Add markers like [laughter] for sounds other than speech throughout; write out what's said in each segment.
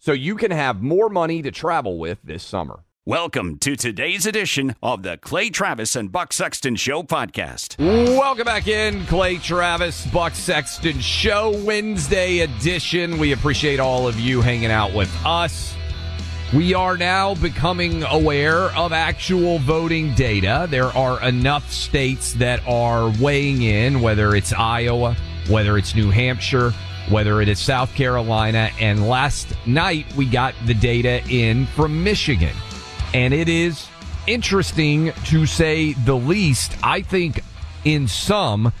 so you can have more money to travel with this summer. Welcome to today's edition of the Clay Travis and Buck Sexton Show podcast. Welcome back in, Clay Travis, Buck Sexton Show, Wednesday edition. We appreciate all of you hanging out with us. We are now becoming aware of actual voting data. There are enough states that are weighing in, whether it's Iowa, whether it's New Hampshire, whether it is South Carolina. And last night we got the data in from Michigan. And it is interesting to say the least. I think in some,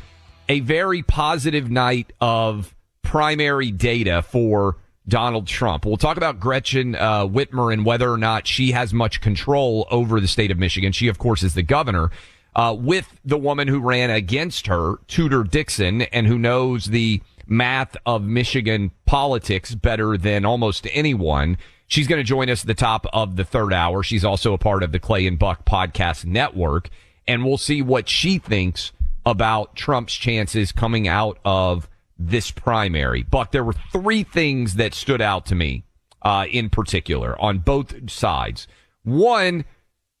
a very positive night of primary data for Donald Trump. We'll talk about Gretchen uh, Whitmer and whether or not she has much control over the state of Michigan. She, of course, is the governor. Uh, with the woman who ran against her, Tudor Dixon, and who knows the math of Michigan politics better than almost anyone. She's going to join us at the top of the third hour. She's also a part of the Clay and Buck podcast network. And we'll see what she thinks about Trump's chances coming out of this primary. Buck, there were three things that stood out to me uh, in particular on both sides. One,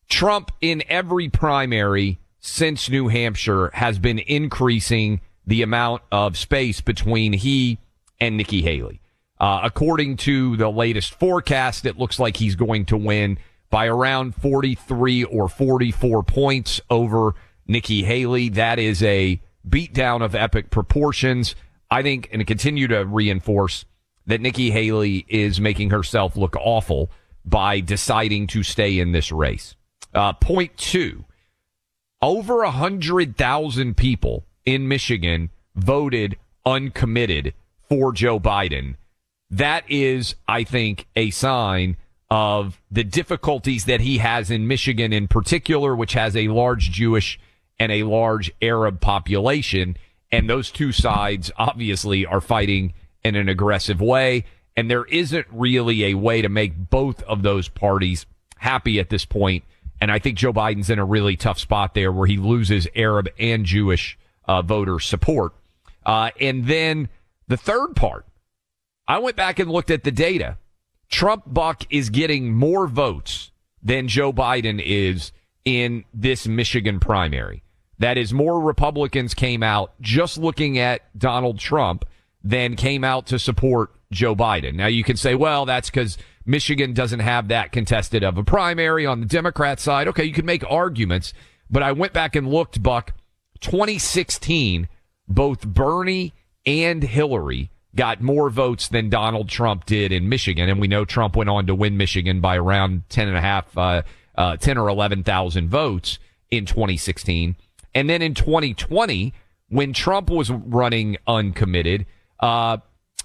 Trump in every primary since New Hampshire has been increasing the amount of space between he and Nikki Haley. Uh, according to the latest forecast, it looks like he's going to win by around 43 or 44 points over Nikki Haley. That is a beatdown of epic proportions. I think, and continue to reinforce that Nikki Haley is making herself look awful by deciding to stay in this race. Uh, point two, over a hundred thousand people in Michigan voted uncommitted for Joe Biden. That is, I think, a sign of the difficulties that he has in Michigan in particular, which has a large Jewish and a large Arab population. And those two sides obviously are fighting in an aggressive way. And there isn't really a way to make both of those parties happy at this point. And I think Joe Biden's in a really tough spot there where he loses Arab and Jewish uh, voter support. Uh, and then the third part, I went back and looked at the data. Trump Buck is getting more votes than Joe Biden is in this Michigan primary. That is, more Republicans came out just looking at Donald Trump than came out to support Joe Biden. Now you can say, well, that's because Michigan doesn't have that contested of a primary on the Democrat side. Okay, you can make arguments, but I went back and looked, Buck. 2016, both Bernie and Hillary got more votes than Donald Trump did in Michigan. And we know Trump went on to win Michigan by around 10 and a half, uh, uh, 10 or 11,000 votes in 2016. And then in 2020, when Trump was running uncommitted, uh,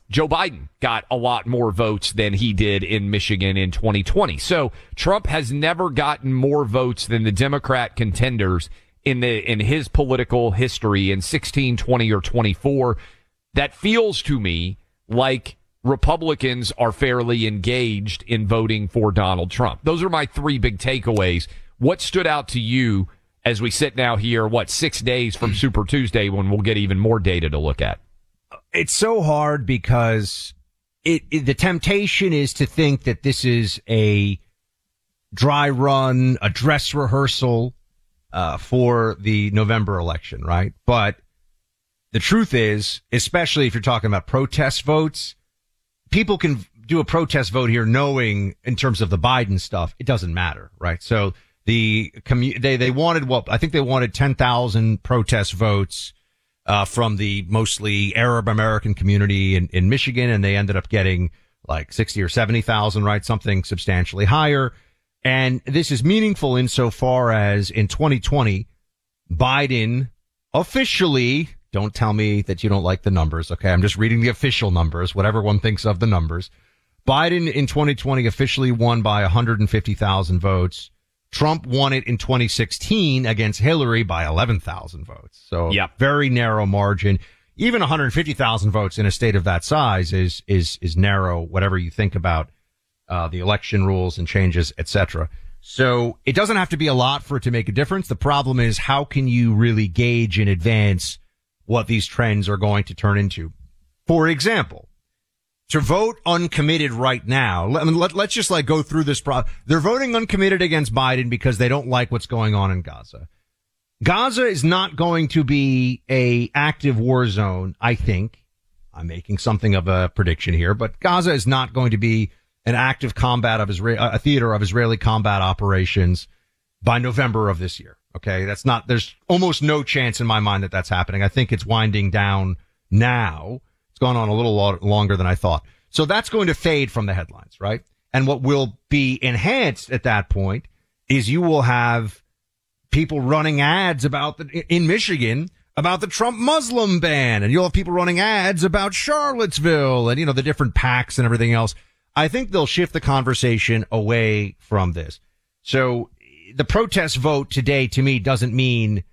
Joe Biden got a lot more votes than he did in Michigan in 2020. So Trump has never gotten more votes than the Democrat contenders in the in his political history in 16, 20 or 24. That feels to me like Republicans are fairly engaged in voting for Donald Trump. Those are my three big takeaways. What stood out to you as we sit now here, what, six days from hmm. Super Tuesday when we'll get even more data to look at? It's so hard because it, it the temptation is to think that this is a dry run, a dress rehearsal uh, for the November election, right? But the truth is, especially if you're talking about protest votes, people can do a protest vote here knowing in terms of the Biden stuff, it doesn't matter, right? So the commu- they, they wanted what, I think they wanted 10,000 protest votes, uh, from the mostly Arab American community in, in Michigan. And they ended up getting like 60 or 70,000, right? Something substantially higher. And this is meaningful insofar as in 2020, Biden officially don't tell me that you don't like the numbers. Okay. I'm just reading the official numbers, whatever one thinks of the numbers. Biden in 2020 officially won by 150,000 votes. Trump won it in 2016 against Hillary by 11,000 votes. So yep. very narrow margin. Even 150,000 votes in a state of that size is, is, is narrow, whatever you think about, uh, the election rules and changes, etc. So it doesn't have to be a lot for it to make a difference. The problem is how can you really gauge in advance what these trends are going to turn into. For example, to vote uncommitted right now, let, let, us just like go through this process. They're voting uncommitted against Biden because they don't like what's going on in Gaza. Gaza is not going to be a active war zone, I think. I'm making something of a prediction here, but Gaza is not going to be an active combat of Israel, a theater of Israeli combat operations by November of this year. Okay. That's not, there's almost no chance in my mind that that's happening. I think it's winding down now. It's gone on a little longer than I thought. So that's going to fade from the headlines, right? And what will be enhanced at that point is you will have people running ads about the, in Michigan about the Trump Muslim ban and you'll have people running ads about Charlottesville and, you know, the different PACs and everything else. I think they'll shift the conversation away from this. So the protest vote today to me doesn't mean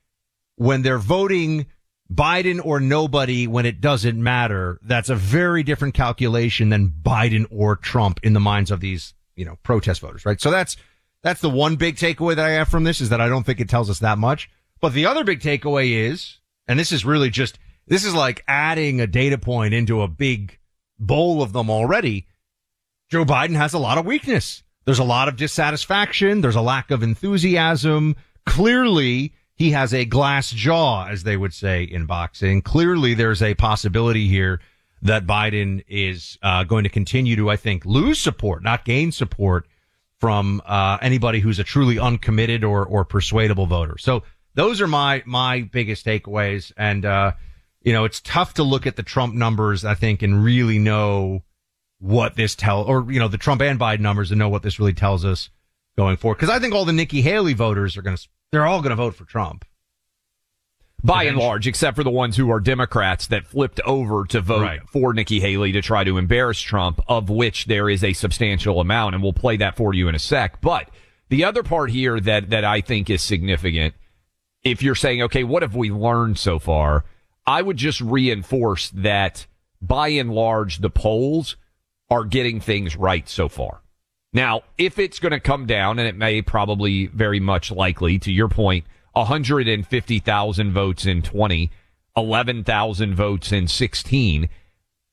when they're voting Biden or nobody when it doesn't matter. That's a very different calculation than Biden or Trump in the minds of these, you know, protest voters, right? So that's, that's the one big takeaway that I have from this is that I don't think it tells us that much. But the other big takeaway is, and this is really just, this is like adding a data point into a big bowl of them already. Joe Biden has a lot of weakness. There's a lot of dissatisfaction. There's a lack of enthusiasm. Clearly, he has a glass jaw, as they would say in boxing. Clearly, there's a possibility here that Biden is uh, going to continue to, I think, lose support, not gain support from uh, anybody who's a truly uncommitted or or persuadable voter. So those are my my biggest takeaways. And uh, you know, it's tough to look at the Trump numbers, I think, and really know what this tell, or, you know, the Trump and Biden numbers to know what this really tells us going forward. Cause I think all the Nikki Haley voters are going to, they're all going to vote for Trump. By and large, except for the ones who are Democrats that flipped over to vote right. for Nikki Haley to try to embarrass Trump, of which there is a substantial amount. And we'll play that for you in a sec. But the other part here that, that I think is significant, if you're saying, okay, what have we learned so far? I would just reinforce that by and large, the polls are getting things right so far. Now, if it's going to come down, and it may probably very much likely, to your point, 150,000 votes in 20, 11,000 votes in 16,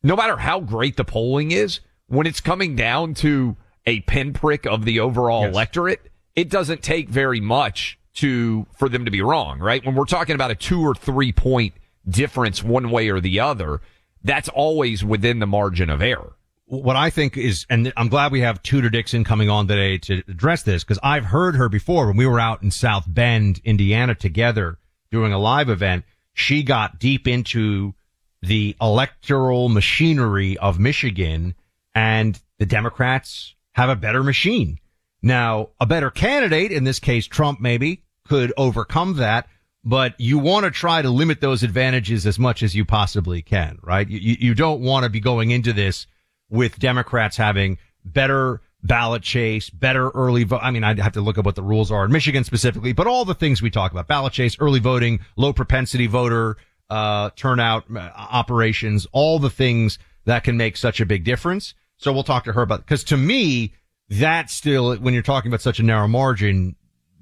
no matter how great the polling is, when it's coming down to a pinprick of the overall yes. electorate, it doesn't take very much to, for them to be wrong, right? When we're talking about a two or three point difference one way or the other, that's always within the margin of error what I think is, and I'm glad we have Tudor Dixon coming on today to address this because I've heard her before when we were out in South Bend, Indiana together doing a live event. She got deep into the electoral machinery of Michigan and the Democrats have a better machine. Now, a better candidate, in this case, Trump maybe could overcome that. but you want to try to limit those advantages as much as you possibly can, right? You, you don't want to be going into this with Democrats having better ballot chase, better early vote. I mean, I'd have to look at what the rules are in Michigan specifically, but all the things we talk about, ballot chase, early voting, low propensity voter, uh, turnout uh, operations, all the things that can make such a big difference. So we'll talk to her about, cause to me, that still, when you're talking about such a narrow margin,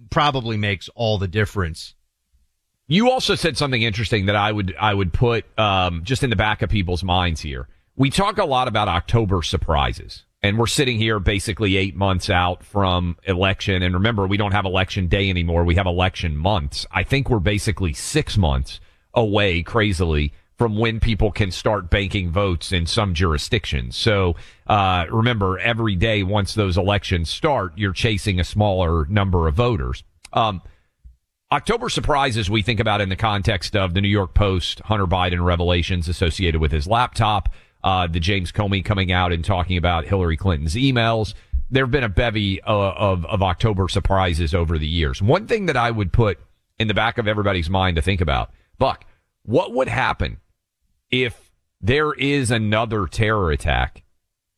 probably makes all the difference. You also said something interesting that I would I would put um, just in the back of people's minds here. We talk a lot about October surprises, and we're sitting here basically eight months out from election. And remember, we don't have election day anymore; we have election months. I think we're basically six months away, crazily, from when people can start banking votes in some jurisdictions. So uh, remember, every day once those elections start, you're chasing a smaller number of voters. Um, October surprises we think about in the context of the New York Post Hunter Biden revelations associated with his laptop, uh, the James Comey coming out and talking about Hillary Clinton's emails. There have been a bevy uh, of, of October surprises over the years. One thing that I would put in the back of everybody's mind to think about, Buck, what would happen if there is another terror attack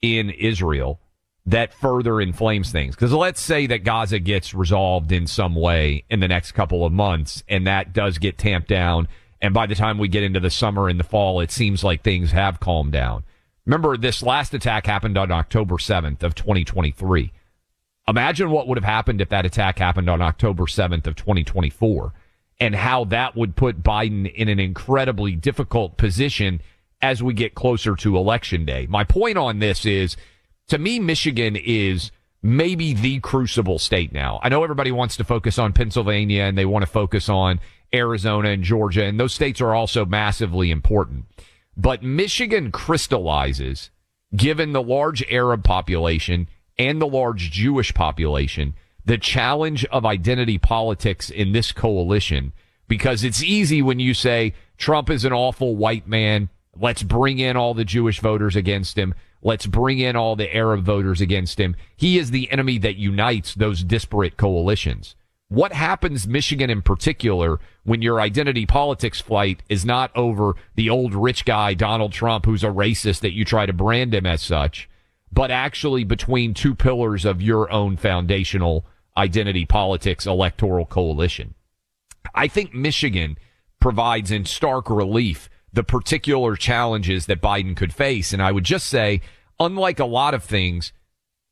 in Israel that further inflames things. Because let's say that Gaza gets resolved in some way in the next couple of months and that does get tamped down. And by the time we get into the summer and the fall, it seems like things have calmed down. Remember, this last attack happened on October 7th of 2023. Imagine what would have happened if that attack happened on October 7th of 2024 and how that would put Biden in an incredibly difficult position as we get closer to election day. My point on this is to me, Michigan is maybe the crucible state now. I know everybody wants to focus on Pennsylvania and they want to focus on Arizona and Georgia, and those states are also massively important. But Michigan crystallizes, given the large Arab population and the large Jewish population, the challenge of identity politics in this coalition, because it's easy when you say Trump is an awful white man. Let's bring in all the Jewish voters against him. Let's bring in all the Arab voters against him. He is the enemy that unites those disparate coalitions. What happens, Michigan in particular, when your identity politics flight is not over the old rich guy, Donald Trump, who's a racist that you try to brand him as such, but actually between two pillars of your own foundational identity politics electoral coalition? I think Michigan provides in stark relief the particular challenges that Biden could face. And I would just say, unlike a lot of things,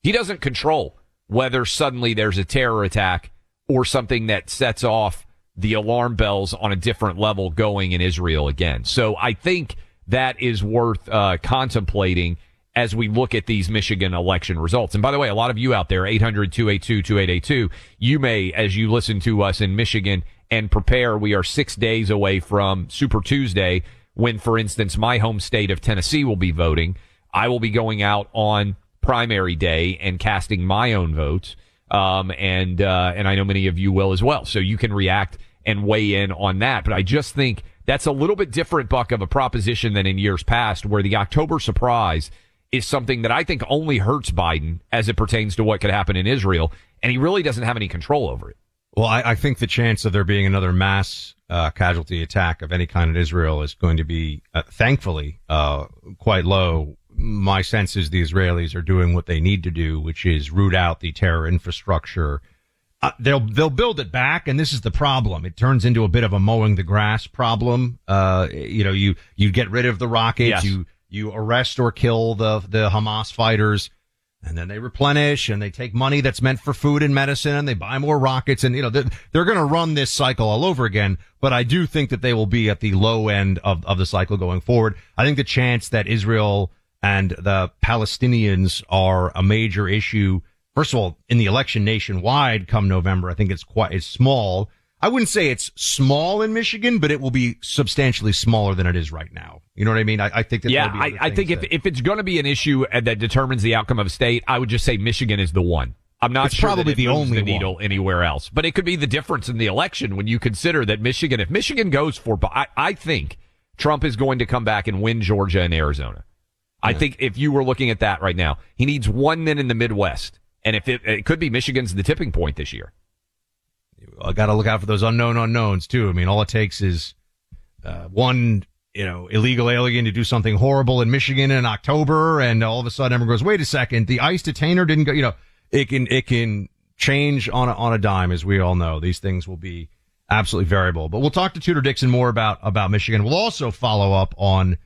he doesn't control whether suddenly there's a terror attack or something that sets off the alarm bells on a different level going in Israel again. So I think that is worth uh, contemplating as we look at these Michigan election results. And by the way, a lot of you out there, 800-282-2882, you may, as you listen to us in Michigan and prepare, we are six days away from Super Tuesday when, for instance, my home state of Tennessee will be voting. I will be going out on primary day and casting my own votes. Um, and, uh, and I know many of you will as well. So you can react and weigh in on that. But I just think that's a little bit different, Buck, of a proposition than in years past, where the October surprise is something that I think only hurts Biden as it pertains to what could happen in Israel. And he really doesn't have any control over it. Well, I, I think the chance of there being another mass uh, casualty attack of any kind in Israel is going to be, uh, thankfully, uh, quite low. My sense is the Israelis are doing what they need to do, which is root out the terror infrastructure. Uh, they'll they'll build it back, and this is the problem. It turns into a bit of a mowing the grass problem. Uh, you know, you you get rid of the rockets, Yes. you you arrest or kill the the Hamas fighters and then they replenish and they take money that's meant for food and medicine and they buy more rockets and you know they're, they're going to run this cycle all over again but i do think that they will be at the low end of, of the cycle going forward i think the chance that israel and the palestinians are a major issue first of all in the election nationwide come november i think it's quite it's small i wouldn't say it's small in michigan but it will be substantially smaller than it is right now you know what i mean i, I think that Yeah, be I, I think if, that- if it's going to be an issue uh, that determines the outcome of a state, I would just say Michigan is the one. I'm not It's sure probably the only the needle one. anywhere else, but it could be the difference in the election when you consider that Michigan, if Michigan goes for, I, I think Trump is going to come back and win Georgia and Arizona. I think if you were looking at that right now, he needs one then in the Midwest. And if it, it could be Michigan's the tipping point this year. I got to look out for those unknown unknowns too. I mean, all it takes is uh, one, you know, illegal alien to do something horrible in Michigan in October, and all of a sudden everyone goes, "Wait a second, the ICE detainer didn't go." You know, it can it can change on a, on a dime, as we all know. These things will be absolutely variable. But we'll talk to Tudor Dixon more about about Michigan. We'll also follow up on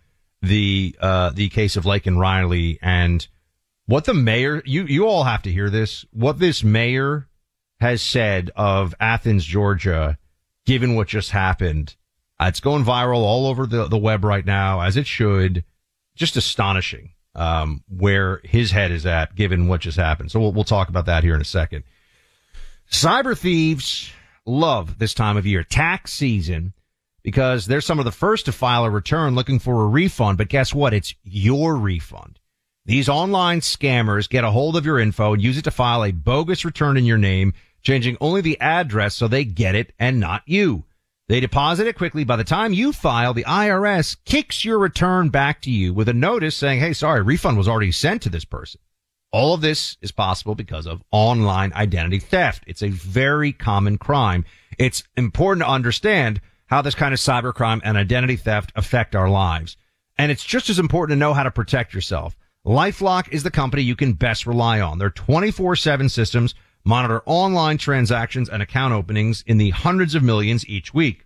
the uh, the case of Laken Riley and what the mayor. You you all have to hear this. What this mayor has said of Athens, Georgia, given what just happened. Uh, it's going viral all over the, the web right now, as it should. Just astonishing um, where his head is at, given what just happened. So we'll, we'll talk about that here in a second. Cyber thieves love this time of year, tax season, because they're some of the first to file a return looking for a refund. But guess what? It's your refund. These online scammers get a hold of your info and use it to file a bogus return in your name, changing only the address so they get it and not you. They deposit it quickly. By the time you file, the IRS kicks your return back to you with a notice saying, Hey, sorry, refund was already sent to this person. All of this is possible because of online identity theft. It's a very common crime. It's important to understand how this kind of cybercrime and identity theft affect our lives. And it's just as important to know how to protect yourself. LifeLock is the company you can best rely on. Their 24-7 systems monitor online transactions and account openings in the hundreds of millions each week.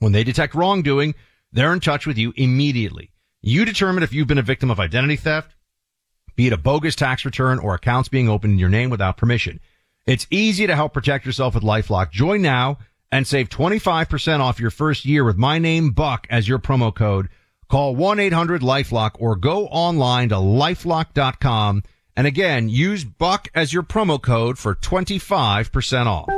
When they detect wrongdoing, they're in touch with you immediately. You determine if you've been a victim of identity theft, be it a bogus tax return or accounts being opened in your name without permission. It's easy to help protect yourself with LifeLock. Join now and save 25% off your first year with my name Buck as your promo code. Call 1-800-LifeLock or go online to lifelock.com. And again, use Buck as your promo code for 25% off.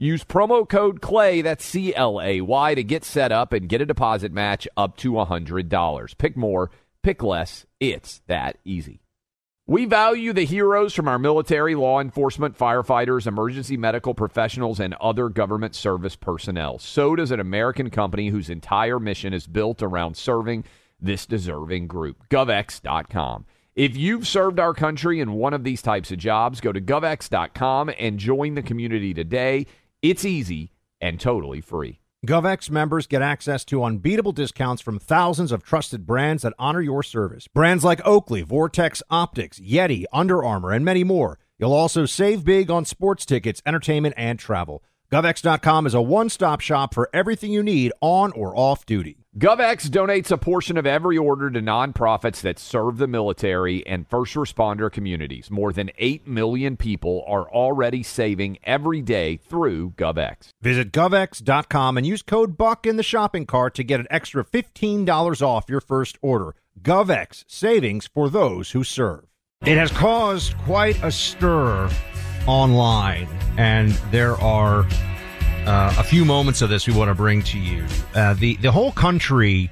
Use promo code CLAY, that's C L A Y, to get set up and get a deposit match up to $100. Pick more, pick less. It's that easy. We value the heroes from our military, law enforcement, firefighters, emergency medical professionals, and other government service personnel. So does an American company whose entire mission is built around serving this deserving group. GovX.com. If you've served our country in one of these types of jobs, go to govx.com and join the community today. It's easy and totally free. GovX members get access to unbeatable discounts from thousands of trusted brands that honor your service. Brands like Oakley, Vortex Optics, Yeti, Under Armour, and many more. You'll also save big on sports tickets, entertainment, and travel. GovX.com is a one stop shop for everything you need on or off duty. GovX donates a portion of every order to nonprofits that serve the military and first responder communities. More than 8 million people are already saving every day through GovX. Visit GovX.com and use code BUCK in the shopping cart to get an extra $15 off your first order. GovX, savings for those who serve. It has caused quite a stir online, and there are uh, a few moments of this we want to bring to you. Uh, the the whole country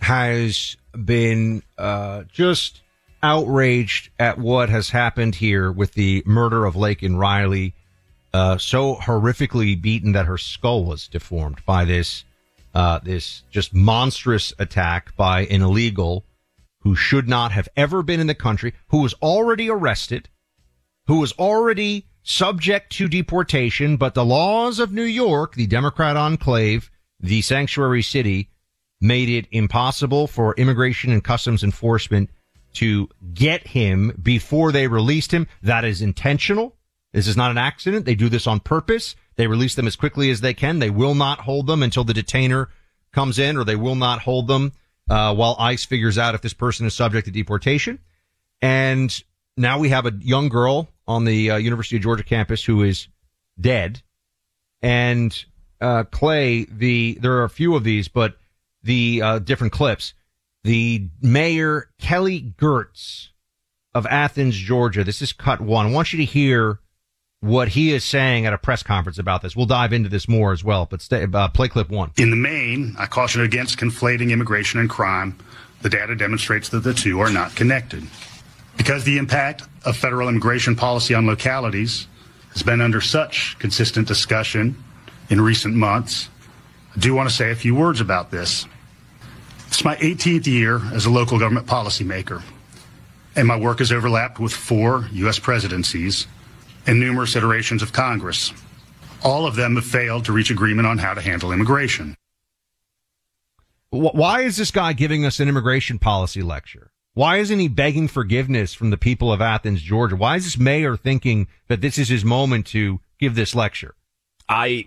has been uh, just outraged at what has happened here with the murder of Laken Riley, uh, so horrifically beaten that her skull was deformed by this uh, this just monstrous attack by an illegal who should not have ever been in the country, who was already arrested, who was already subject to deportation, but the laws of New York, the Democrat enclave, the sanctuary city, made it impossible for immigration and customs enforcement to get him before they released him. That is intentional. This is not an accident. They do this on purpose. They release them as quickly as they can. They will not hold them until the detainer comes in, or they will not hold them uh, while ICE figures out if this person is subject to deportation. And now we have a young girl on the uh, University of Georgia campus who is dead. And uh, Clay, the there are a few of these, but the uh, different clips. The mayor Kelly Girtz of Athens, Georgia. This is cut one. I want you to hear what he is saying at a press conference about this. We'll dive into this more as well, but stay, uh, play clip one. In the main, I caution against conflating immigration and crime. The data demonstrates that the two are not connected. Because the impact of federal immigration policy on localities has been under such consistent discussion in recent months, I do want to say a few words about this. It's my 18th year as a local government policymaker, and my work has overlapped with four U.S. presidencies and numerous iterations of Congress. All of them have failed to reach agreement on how to handle immigration. Why is this guy giving us an immigration policy lecture? Why isn't he begging forgiveness from the people of Athens, Georgia? Why is this mayor thinking that this is his moment to give this lecture? I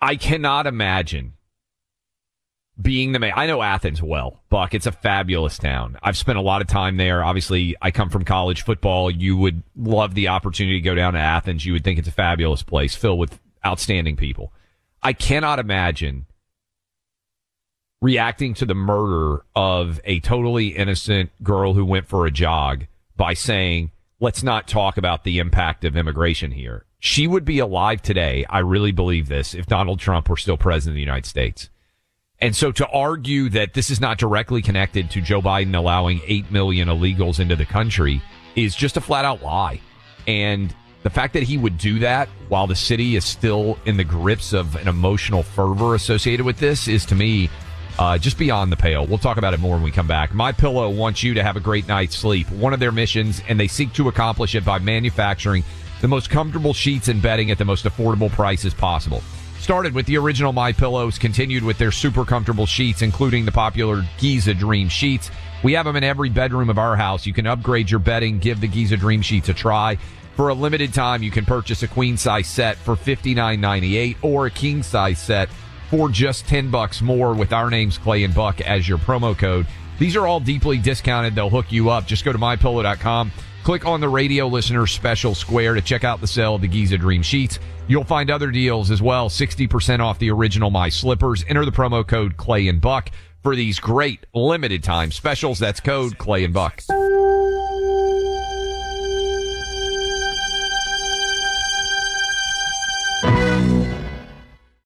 I cannot imagine being the mayor. I know Athens well, Buck. It's a fabulous town. I've spent a lot of time there. Obviously, I come from college football. You would love the opportunity to go down to Athens. You would think it's a fabulous place filled with outstanding people. I cannot imagine reacting to the murder of a totally innocent girl who went for a jog by saying, let's not talk about the impact of immigration here. She would be alive today. I really believe this if Donald Trump were still president of the United States. And so to argue that this is not directly connected to Joe Biden allowing 8 million illegals into the country is just a flat out lie. And the fact that he would do that while the city is still in the grips of an emotional fervor associated with this is to me uh, just beyond the pale. We'll talk about it more when we come back. My Pillow wants you to have a great night's sleep. One of their missions, and they seek to accomplish it by manufacturing the most comfortable sheets and bedding at the most affordable prices possible. Started with the original My Pillows, continued with their super comfortable sheets, including the popular Giza Dream sheets. We have them in every bedroom of our house. You can upgrade your bedding, give the Giza Dream sheets a try. For a limited time, you can purchase a queen size set for $59.98 or a king size set for just 10 bucks more with our names Clay and Buck as your promo code. These are all deeply discounted. They'll hook you up. Just go to mypillow.com, click on the radio listener special square to check out the sale of the Giza Dream Sheets. You'll find other deals as well. 60% off the original My Slippers. Enter the promo code Clay and Buck for these great limited time specials. That's code Clay and Buck.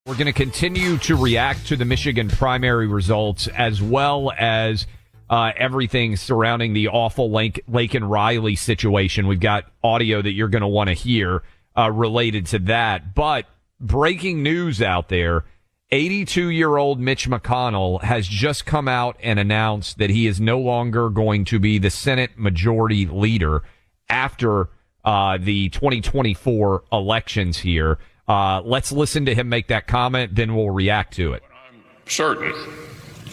We're going to continue to react to the Michigan primary results as well as uh, everything surrounding the awful Laken Riley situation. We've got audio that you're going to want to hear uh, related to that. But breaking news out there 82 year old Mitch McConnell has just come out and announced that he is no longer going to be the Senate majority leader after uh, the 2024 elections here. Uh, let's listen to him make that comment, then we'll react to it. I'm certain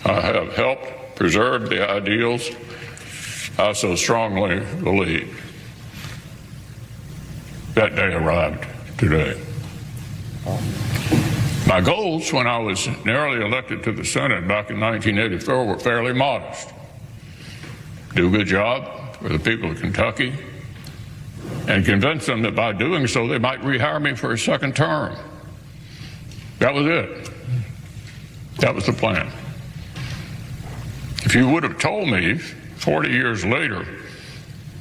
I have helped preserve the ideals I so strongly believe. that day arrived today. My goals when I was narrowly elected to the Senate back in 1984 were fairly modest. Do a good job for the people of Kentucky and convince them that by doing so they might rehire me for a second term. That was it. That was the plan. If you would have told me 40 years later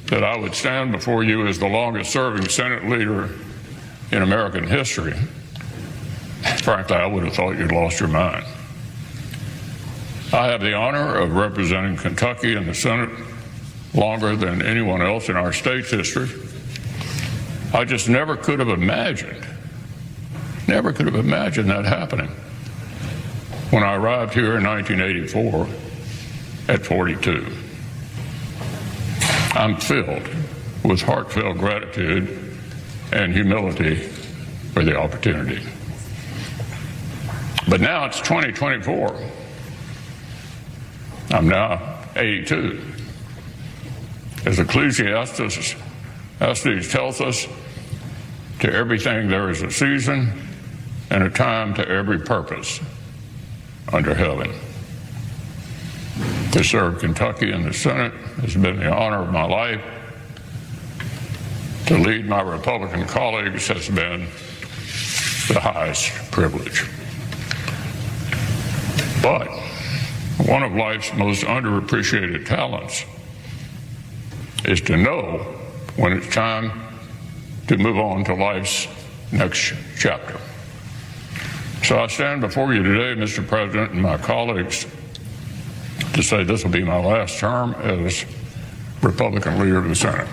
that I would stand before you as the longest serving Senate leader in American history, frankly, I would have thought you'd lost your mind. I have the honor of representing Kentucky in the Senate longer than anyone else in our state's history. I just never could have imagined, never could have imagined that happening when I arrived here in 1984 at 42. I'm filled with heartfelt gratitude and humility for the opportunity. But now it's 2024. I'm now 82. As Ecclesiastes tells us, to everything there is a season and a time to every purpose under heaven. To serve Kentucky in the Senate has been the honor of my life. To lead my Republican colleagues has been the highest privilege. But one of life's most underappreciated talents is to know when it's time to move on to life's next chapter. So I stand before you today, Mr. President, and my colleagues to say this will be my last term as Republican leader of the Senate.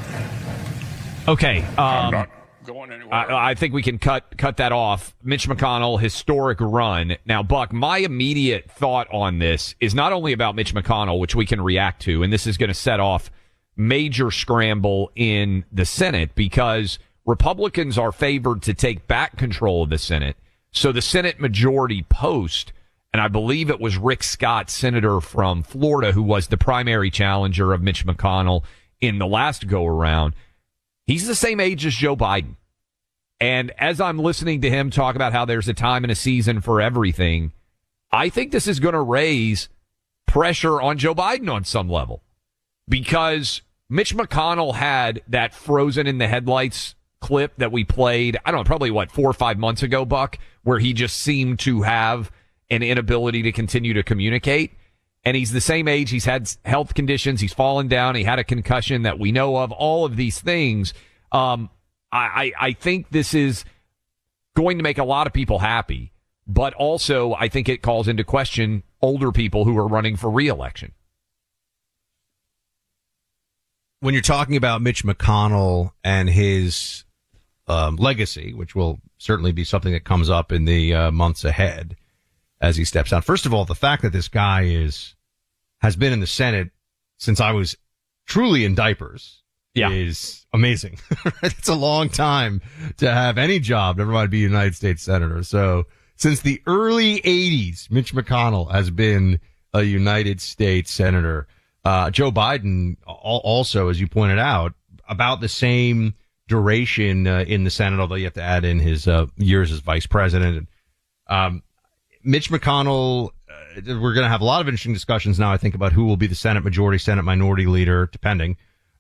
Okay. I'm Um, not going anywhere. I, I think we can cut cut that off. Mitch McConnell, historic run. Now, Buck, my immediate thought on this is not only about Mitch McConnell, which we can react to, and this is going to set off major scramble in the Senate because Republicans are favored to take back control of the Senate. So the Senate majority post, and I believe it was Rick Scott, senator from Florida, who was the primary challenger of Mitch McConnell in the last go around. He's the same age as Joe Biden. And as I'm listening to him talk about how there's a time and a season for everything, I think this is going to raise pressure on Joe Biden on some level because Mitch McConnell had that frozen in the headlights clip that we played, I don't know, probably what, four or five months ago, Buck, where he just seemed to have an inability to continue to communicate. And he's the same age. He's had health conditions. He's fallen down. He had a concussion that we know of. All of these things. Um, I, I, I think this is going to make a lot of people happy, but also I think it calls into question older people who are running for reelection. when you're talking about Mitch McConnell and his um, legacy, which will certainly be something that comes up in the uh, months ahead as he steps down. First of all, the fact that this guy is has been in the Senate since I was truly in diapers Yeah. is amazing. [laughs] it's a long time to have any job, never mind be a United States senator. So since the early 80s, Mitch McConnell has been a United States senator. Uh, Joe Biden also, as you pointed out, about the same duration uh, in the Senate, although you have to add in his uh, years as vice president. Um, Mitch McConnell, uh, we're going to have a lot of interesting discussions now, I think, about who will be the Senate majority, Senate minority leader, depending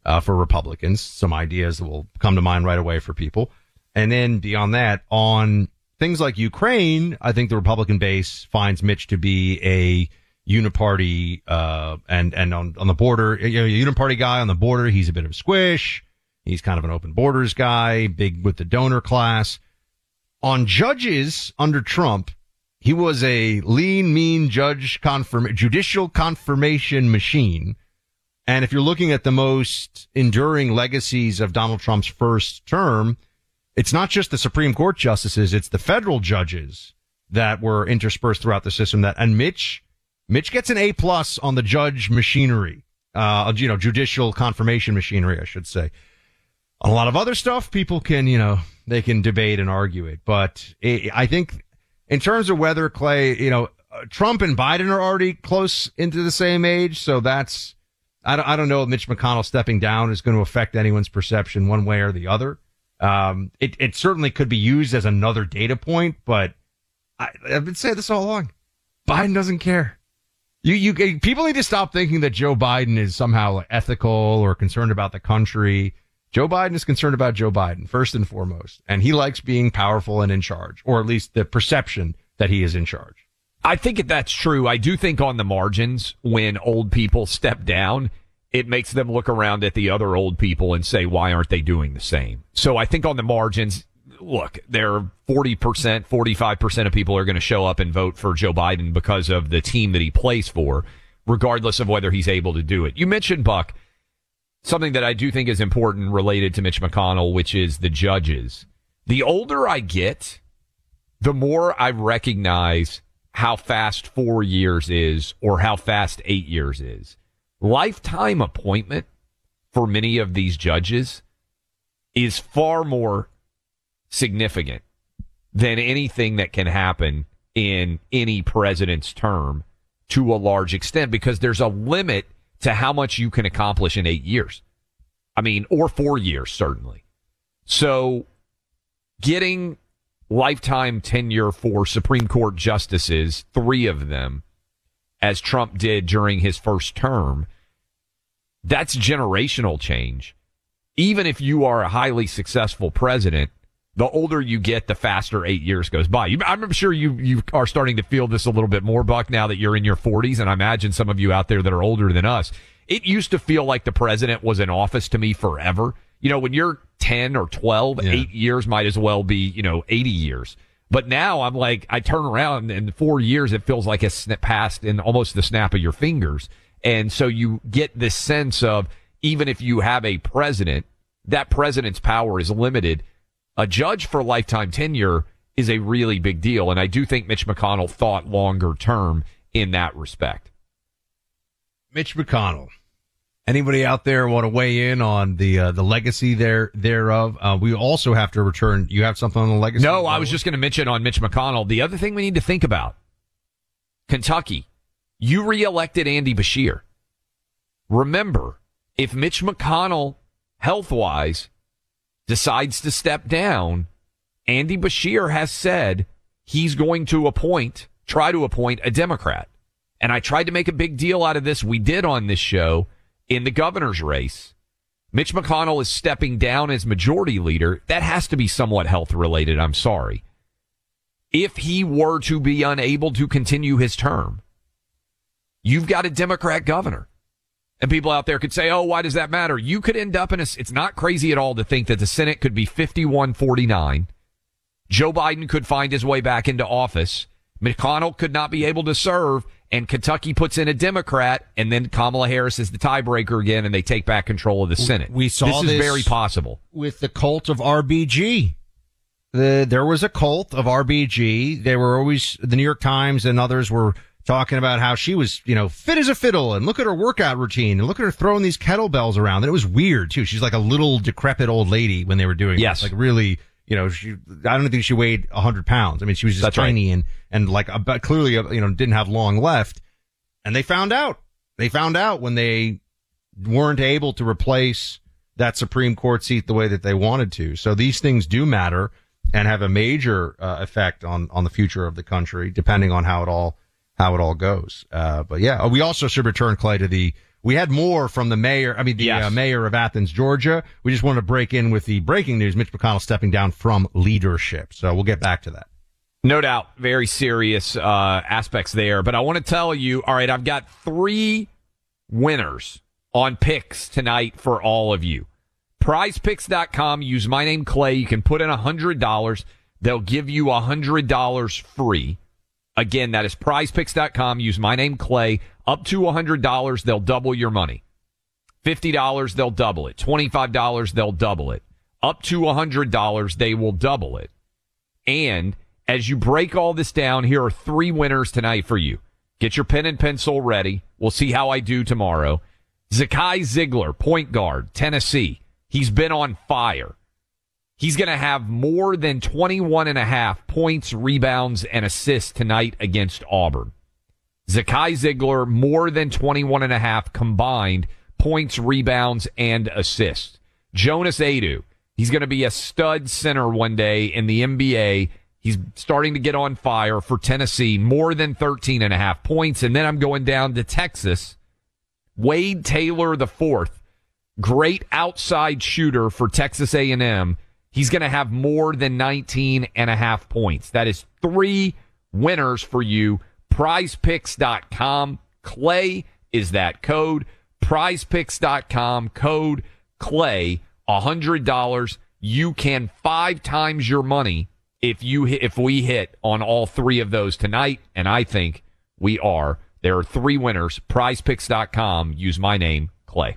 uh, for Republicans. Some ideas that will come to mind right away for people. And then beyond that, on things like Ukraine, I think the Republican base finds Mitch to be a uniparty, uh, and, and on, on the border, a uniparty guy on the border. He's a bit of a squish. He's kind of an open borders guy, big with the donor class. On judges under Trump, he was a lean, mean judge confirm, judicial confirmation machine. And if you're looking at the most enduring legacies of Donald Trump's first term, it's not just the Supreme Court justices, it's the federal judges that were interspersed throughout the system that, and Mitch, Mitch gets an A plus on the judge machinery, uh, you know, judicial confirmation machinery, I should say. A lot of other stuff, people can, you know, they can debate and argue it, but it, I think in terms of whether Clay, you know, uh, Trump and Biden are already close into the same age. So that's, I don't, I don't know if Mitch McConnell stepping down is going to affect anyone's perception one way or the other. Um, it, it certainly could be used as another data point, but I, I've been saying this all along. Biden doesn't care. You, you, people need to stop thinking that Joe Biden is somehow ethical or concerned about the country. Joe Biden is concerned about Joe Biden first and foremost, and he likes being powerful and in charge, or at least the perception that he is in charge. I think that's true. I do think on the margins, when old people step down, it makes them look around at the other old people and say, why aren't they doing the same? So I think on the margins, look, there are 40%, 45% of people are going to show up and vote for Joe Biden because of the team that he plays for, regardless of whether he's able to do it. You mentioned Buck, something that I do think is important related to Mitch McConnell, which is the judges. The older I get, the more I recognize how fast four years is or how fast eight years is. Lifetime appointment for many of these judges is far more significant than anything that can happen in any president's term to a large extent because there's a limit to how much you can accomplish in eight years. I mean, or four years, certainly. So getting lifetime tenure for Supreme Court justices, three of them, as Trump did during his first term, that's generational change. Even if you are a highly successful president, the older you get, the faster eight years goes by. You, I'm sure you you are starting to feel this a little bit more, Buck, now that you're in your 40s, and I imagine some of you out there that are older than us. It used to feel like the president was in office to me forever. You know, when you're 10 or 12, yeah. eight years might as well be, you know, 80 years. But now I'm like, I turn around and four years, it feels like a snap past in almost the snap of your fingers. And so you get this sense of even if you have a president, that president's power is limited. A judge for lifetime tenure is a really big deal. And I do think Mitch McConnell thought longer term in that respect. Mitch McConnell Anybody out there want to weigh in on the uh, the legacy there thereof? Uh, we also have to return. You have something on the legacy? No, I was just going to mention on Mitch McConnell. The other thing we need to think about: Kentucky, you reelected Andy Beshear. Remember, if Mitch McConnell, health wise, decides to step down, Andy Beshear has said he's going to appoint, try to appoint a Democrat. And I tried to make a big deal out of this. We did on this show in the governor's race. Mitch McConnell is stepping down as majority leader. That has to be somewhat health related. I'm sorry. If he were to be unable to continue his term, you've got a Democrat governor. And people out there could say, oh, why does that matter? You could end up in a, it's not crazy at all to think that the Senate could be 51 49. Joe Biden could find his way back into office. McConnell could not be able to serve and Kentucky puts in a Democrat, and then Kamala Harris is the tiebreaker again, and they take back control of the Senate. We saw this, this is very possible with the cult of RBG. The, there was a cult of RBG. They were always the New York Times and others were talking about how she was, you know, fit as a fiddle and look at her workout routine and look at her throwing these kettlebells around. And it was weird too. She's like a little decrepit old lady when they were doing yes. This. Like really, you know, she, I don't think she weighed a hundred pounds. I mean, she was just That's tiny right. and, and like, but clearly, uh, you know, didn't have long left. And they found out. They found out when they weren't able to replace that Supreme Court seat the way that they wanted to. So these things do matter and have a major uh, effect on, on the future of the country, depending on how it all, how it all goes. Uh, but yeah, we also should return Clay to the, we had more from the mayor, I mean, the yes. uh, mayor of Athens, Georgia. We just wanted to break in with the breaking news, Mitch McConnell stepping down from leadership. So we'll get back to that. No doubt, very serious uh, aspects there. But I want to tell you, all right, I've got three winners on picks tonight for all of you. PrizePicks.com. Use my name Clay. You can put in a hundred dollars. They'll give you a hundred dollars free. Again, that is PrizePicks.com. Use my name Clay. Up to hundred dollars, they'll double your money. Fifty dollars, they'll double it. Twenty-five dollars, they'll double it. Up to hundred dollars, they will double it. And as you break all this down, here are three winners tonight for you. Get your pen and pencil ready. We'll see how I do tomorrow. Zakai Zeigler, point guard, Tennessee. He's been on fire. He's going to have more than 21 and a half points, rebounds, and assists tonight against Auburn. Zakai Zeigler, more than 21 and a half combined points, rebounds, and assists. Jonas Aidoo, He's going to be a stud center one day in the NBA. He's starting to get on fire for Tennessee, more than 13 and a half points. And then I'm going down to Texas. Wade Taylor the fourth, great outside shooter for Texas A&M. He's going to have more than 19 and a half points. That is three winners for you. Prizepicks.com. Clay is that code. Prizepicks.com. Code Clay. $100. You can five times your money if you if we hit on all three of those tonight. And I think we are. There are three winners. Prizepicks.com. Use my name, Clay.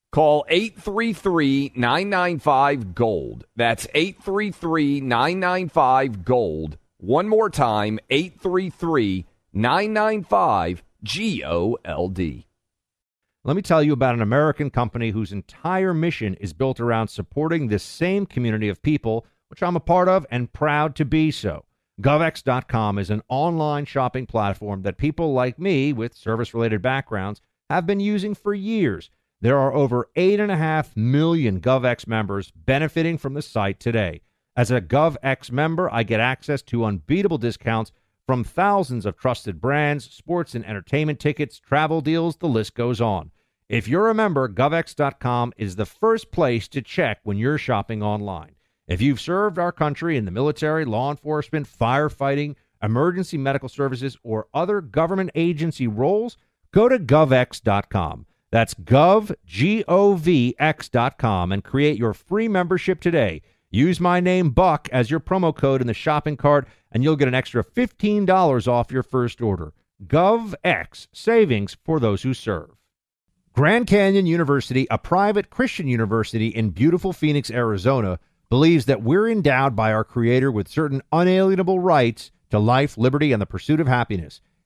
Call 833 995 Gold. That's 833 995 Gold. One more time 833 995 G O L D. Let me tell you about an American company whose entire mission is built around supporting this same community of people, which I'm a part of and proud to be so. GovX.com is an online shopping platform that people like me with service related backgrounds have been using for years. There are over 8.5 million GovX members benefiting from the site today. As a GovX member, I get access to unbeatable discounts from thousands of trusted brands, sports and entertainment tickets, travel deals, the list goes on. If you're a member, GovX.com is the first place to check when you're shopping online. If you've served our country in the military, law enforcement, firefighting, emergency medical services, or other government agency roles, go to GovX.com. That's gov, and create your free membership today. Use my name Buck as your promo code in the shopping cart and you'll get an extra $15 off your first order. GovX, savings for those who serve. Grand Canyon University, a private Christian university in beautiful Phoenix, Arizona, believes that we're endowed by our Creator with certain unalienable rights to life, liberty, and the pursuit of happiness.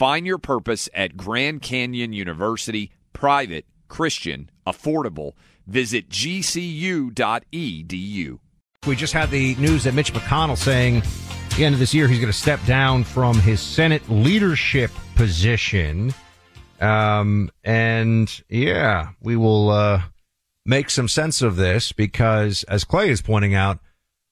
Find your purpose at Grand Canyon University, private, Christian, affordable. Visit gcu.edu. We just had the news that Mitch McConnell saying at the end of this year he's going to step down from his Senate leadership position. Um, and yeah, we will uh, make some sense of this because, as Clay is pointing out,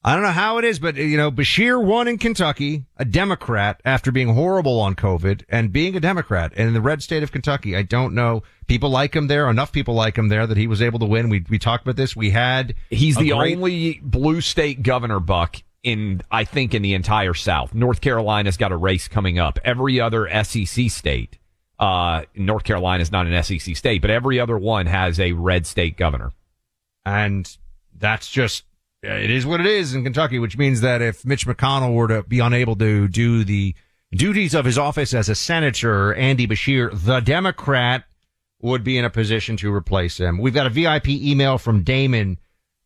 I don't know how it is, but you know, Beshear won in Kentucky, a Democrat after being horrible on COVID and being a Democrat and in the red state of Kentucky. I don't know. People like him there. Enough people like him there that he was able to win. We, we talked about this. We had, he's the great, only blue state governor, Buck, in, I think, in the entire South. North Carolina's got a race coming up. Every other SEC state, uh, North Carolina's not an SEC state, but every other one has a red state governor. And that's just it is what it is in Kentucky, which means that if Mitch McConnell were to be unable to do the duties of his office as a senator, Andy Beshear, the Democrat, would be in a position to replace him. We've got a VIP email from Damon,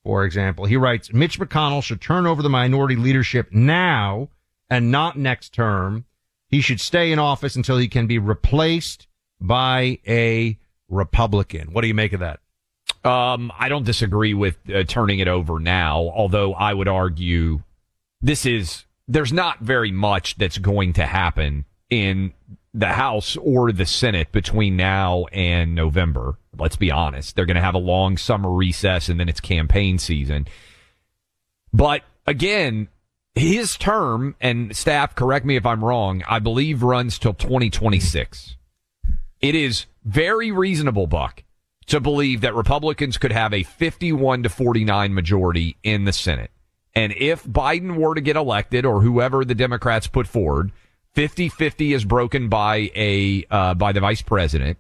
for example. He writes, Mitch McConnell should turn over the minority leadership now and not next term. He should stay in office until he can be replaced by a Republican. What do you make of that? Um, I don't disagree with uh, turning it over now, although I would argue this is there's not very much that's going to happen in the House or the Senate between now and November. Let's be honest. They're going to have a long summer recess and then it's campaign season. But again, his term and staff, correct me if I'm wrong, I believe runs till 2026. It is very reasonable, Buck, to believe that Republicans could have a 51 to 49 majority in the Senate. And if Biden were to get elected or whoever the Democrats put forward, 50-50 is broken by a uh, by the vice president.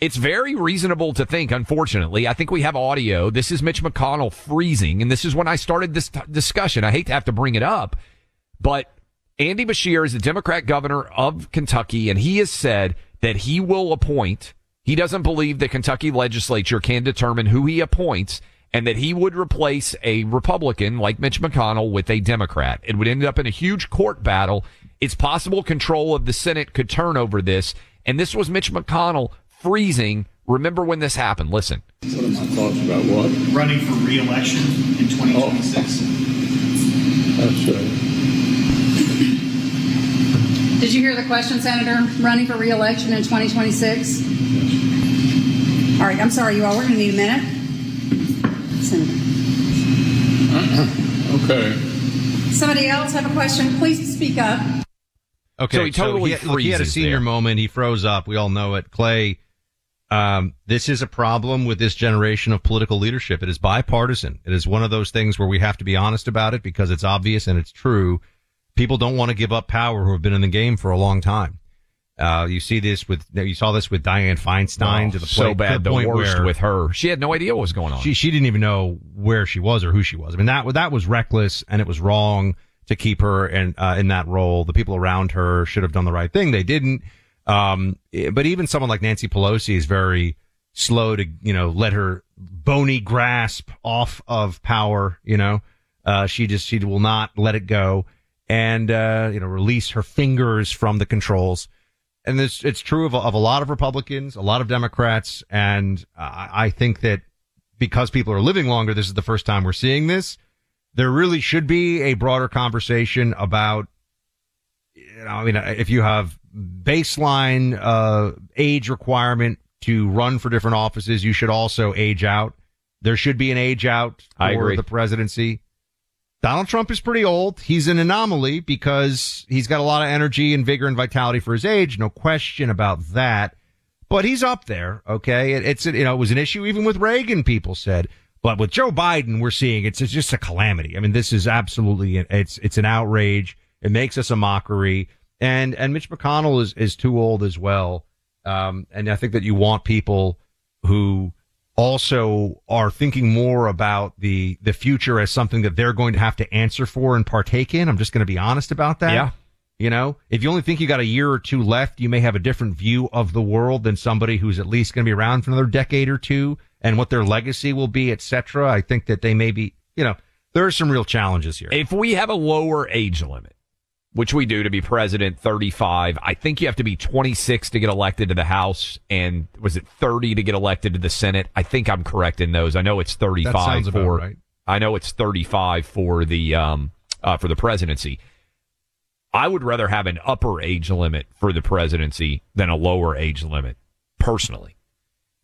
It's very reasonable to think, unfortunately, I think we have audio. This is Mitch McConnell freezing, and this is when I started this t- discussion. I hate to have to bring it up, but Andy Beshear is the Democrat governor of Kentucky, and he has said that he will appoint. He doesn't believe the Kentucky legislature can determine who he appoints and that he would replace a Republican like Mitch McConnell with a Democrat. It would end up in a huge court battle. It's possible control of the Senate could turn over this. And this was Mitch McConnell freezing. Remember when this happened? Listen. What are my thoughts about what? Running for re-election in 2026. That's right. Did you hear the question, Senator? Running for re-election in 2026? All right, I'm sorry, you all. We're going to need a minute. Senator. [clears throat] Okay. Somebody else have a question? Please speak up. Okay, So he totally he, look, he had a freezes senior there. moment. He froze up. We all know it. Clay, um, this is a problem with this generation of political leadership. It is bipartisan. It is one of those things where we have to be honest about it because it's obvious and it's true. People don't want to give up power who have been in the game for a long time. Uh, you see this with, you saw this with Dianne Feinstein Oh, to the so point- bad. The point worst with her. She had no idea what was going on. she she didn't even know where she was or who she was. I mean that that was reckless and it was wrong to keep her in uh, in that role. The people around her should have done the right thing. They didn't. Um, eh, but even someone like Nancy Pelosi is very slow to you know let her bony grasp off of power. You know, uh, she just she will not let it go and uh, you know release her fingers from the controls and this it's true of, a- of a lot of Republicans, a lot of Democrats, and I, I think that because people are living longer, this is the first time we're seeing this. There really should be a broader conversation about, you know, I mean, if you have baseline uh, age requirement to run for different offices, you should also age out. There should be an age out for the presidency. Donald Trump is pretty old. He's an anomaly because he's got a lot of energy and vigor and vitality for his age. No question about that. But he's up there. Okay. It, it's, you know, it was an issue even with Reagan, people said. But with Joe Biden, we're seeing it's, it's just a calamity. I mean, this is absolutely, it's, it's an outrage. It makes us a mockery. And, and Mitch McConnell is, is too old as well. Um, and I think that you want people who also are thinking more about the the future as something that they're going to have to answer for and partake in. I'm just going to be honest about that. Yeah. You know, if you only think you got a year or two left, you may have a different view of the world than somebody who's at least going to be around for another decade or two and what their legacy will be, etc. I think that they may be, you know, there are some real challenges here. If we have a lower age limit, which we do to be president, 35, I think you have to be 26 to get elected to the House, and was it 30 to get elected to the Senate? I think I'm correct in those. I know it's 35 That for. right. I know it's 35 for the um uh, for the presidency. I would rather have an upper age limit for the presidency than a lower age limit, personally.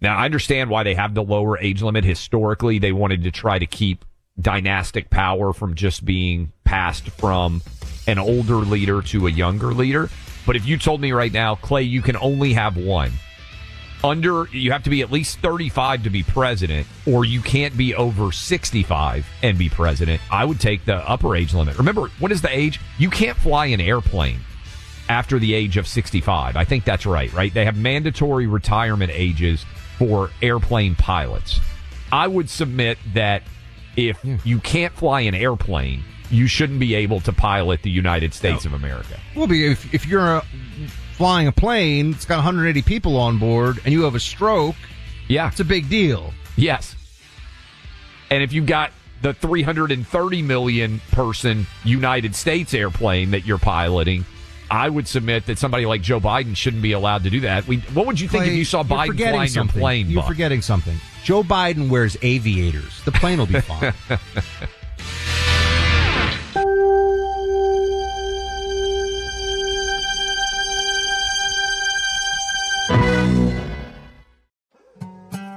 Now, I understand why they have the lower age limit. Historically, they wanted to try to keep dynastic power from just being passed from an older leader to a younger leader. But if you told me right now, Clay, you can only have one. Under, you have to be at least 35 to be president, or you can't be over 65 and be president. I would take the upper age limit. Remember, what is the age? You can't fly an airplane after the age of 65. I think that's right, right? They have mandatory retirement ages for airplane pilots. I would submit that If you can't fly an airplane, you shouldn't be able to pilot the United States of America. Well, be- if, if you're uh, flying a plane, it's got 180 people on board, and you have a stroke, Yeah. it's a big deal. Yes. And if you've got the 330 million person United States airplane that you're piloting, I would submit that somebody like Joe Biden shouldn't be allowed to do that. We, what would you think if you saw Biden flying your plane? You're Buck? forgetting something. Joe Biden wears aviators. The plane will be fine. [laughs]